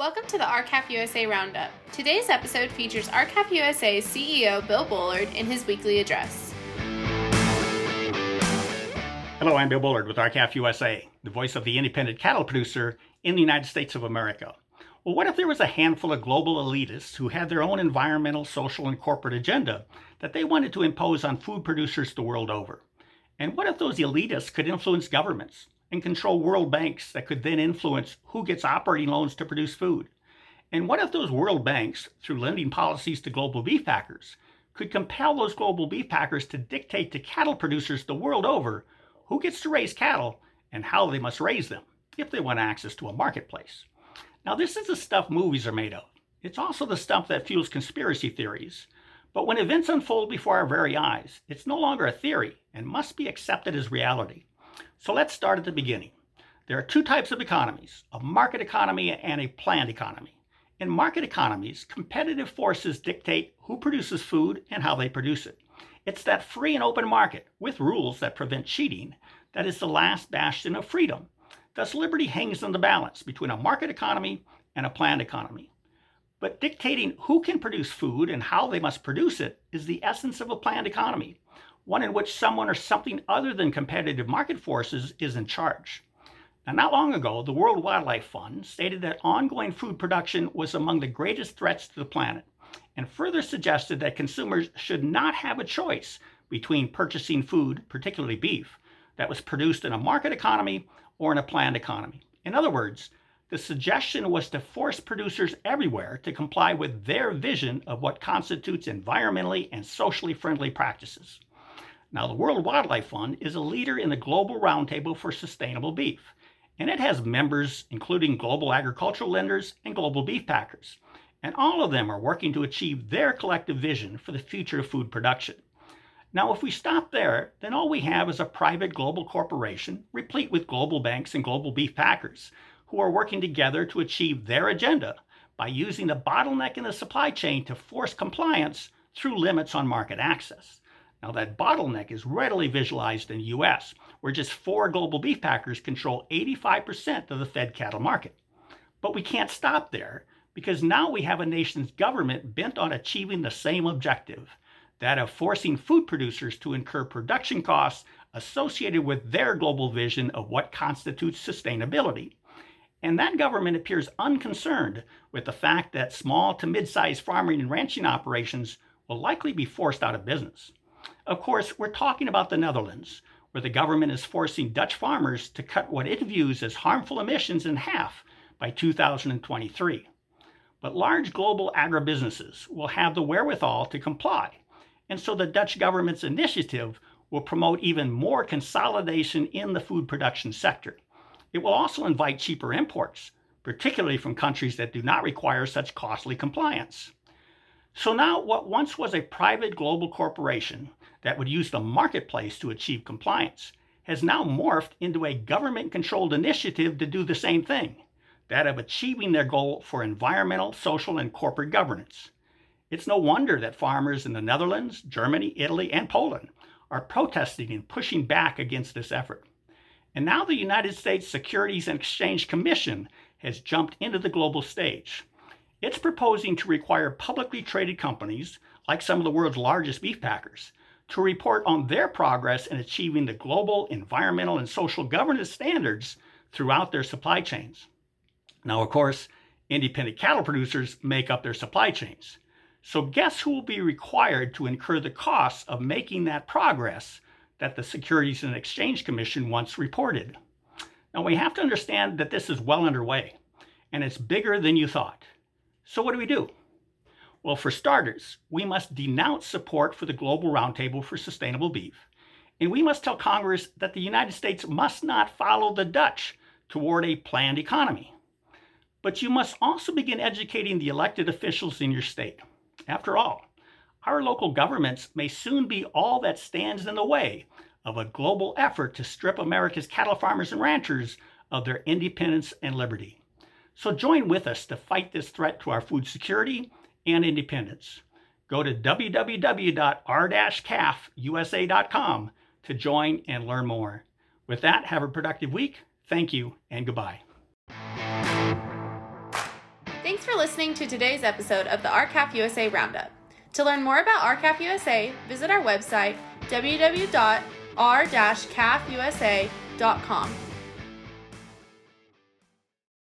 Welcome to the R-CALF USA Roundup. Today's episode features R-CALF USA's CEO Bill Bullard in his weekly address. Hello, I'm Bill Bullard with R-CALF USA, the voice of the independent cattle producer in the United States of America. Well, what if there was a handful of global elitists who had their own environmental, social, and corporate agenda that they wanted to impose on food producers the world over? And what if those elitists could influence governments, and control world banks that could then influence who gets operating loans to produce food? And what if those world banks, through lending policies to global beef packers, could compel those global beef packers to dictate to cattle producers the world over who gets to raise cattle and how they must raise them if they want access to a marketplace? Now, this is the stuff movies are made of. It's also the stuff that fuels conspiracy theories. But when events unfold before our very eyes, it's no longer a theory and must be accepted as reality. So let's start at the beginning. There are two types of economies a market economy and a planned economy. In market economies, competitive forces dictate who produces food and how they produce it. It's that free and open market, with rules that prevent cheating, that is the last bastion of freedom. Thus, liberty hangs on the balance between a market economy and a planned economy. But dictating who can produce food and how they must produce it is the essence of a planned economy one in which someone or something other than competitive market forces is in charge. Now, not long ago, the World Wildlife Fund stated that ongoing food production was among the greatest threats to the planet, and further suggested that consumers should not have a choice between purchasing food, particularly beef, that was produced in a market economy or in a planned economy. In other words, the suggestion was to force producers everywhere to comply with their vision of what constitutes environmentally and socially friendly practices. Now, the World Wildlife Fund is a leader in the Global Roundtable for Sustainable Beef, and it has members including global agricultural lenders and global beef packers. And all of them are working to achieve their collective vision for the future of food production. Now, if we stop there, then all we have is a private global corporation replete with global banks and global beef packers who are working together to achieve their agenda by using the bottleneck in the supply chain to force compliance through limits on market access. Now, that bottleneck is readily visualized in the US, where just four global beef packers control 85% of the fed cattle market. But we can't stop there because now we have a nation's government bent on achieving the same objective that of forcing food producers to incur production costs associated with their global vision of what constitutes sustainability. And that government appears unconcerned with the fact that small to mid sized farming and ranching operations will likely be forced out of business. Of course, we're talking about the Netherlands, where the government is forcing Dutch farmers to cut what it views as harmful emissions in half by 2023. But large global agribusinesses will have the wherewithal to comply, and so the Dutch government's initiative will promote even more consolidation in the food production sector. It will also invite cheaper imports, particularly from countries that do not require such costly compliance. So now, what once was a private global corporation that would use the marketplace to achieve compliance has now morphed into a government controlled initiative to do the same thing that of achieving their goal for environmental, social, and corporate governance. It's no wonder that farmers in the Netherlands, Germany, Italy, and Poland are protesting and pushing back against this effort. And now the United States Securities and Exchange Commission has jumped into the global stage. It's proposing to require publicly traded companies, like some of the world's largest beef packers, to report on their progress in achieving the global environmental and social governance standards throughout their supply chains. Now, of course, independent cattle producers make up their supply chains. So, guess who will be required to incur the costs of making that progress that the Securities and Exchange Commission once reported? Now, we have to understand that this is well underway, and it's bigger than you thought. So, what do we do? Well, for starters, we must denounce support for the Global Roundtable for Sustainable Beef, and we must tell Congress that the United States must not follow the Dutch toward a planned economy. But you must also begin educating the elected officials in your state. After all, our local governments may soon be all that stands in the way of a global effort to strip America's cattle farmers and ranchers of their independence and liberty. So join with us to fight this threat to our food security and independence. Go to www.r-calfusa.com to join and learn more. With that, have a productive week. Thank you and goodbye. Thanks for listening to today's episode of the R-CALF USA Roundup. To learn more about R-CALF USA, visit our website www.r-calfusa.com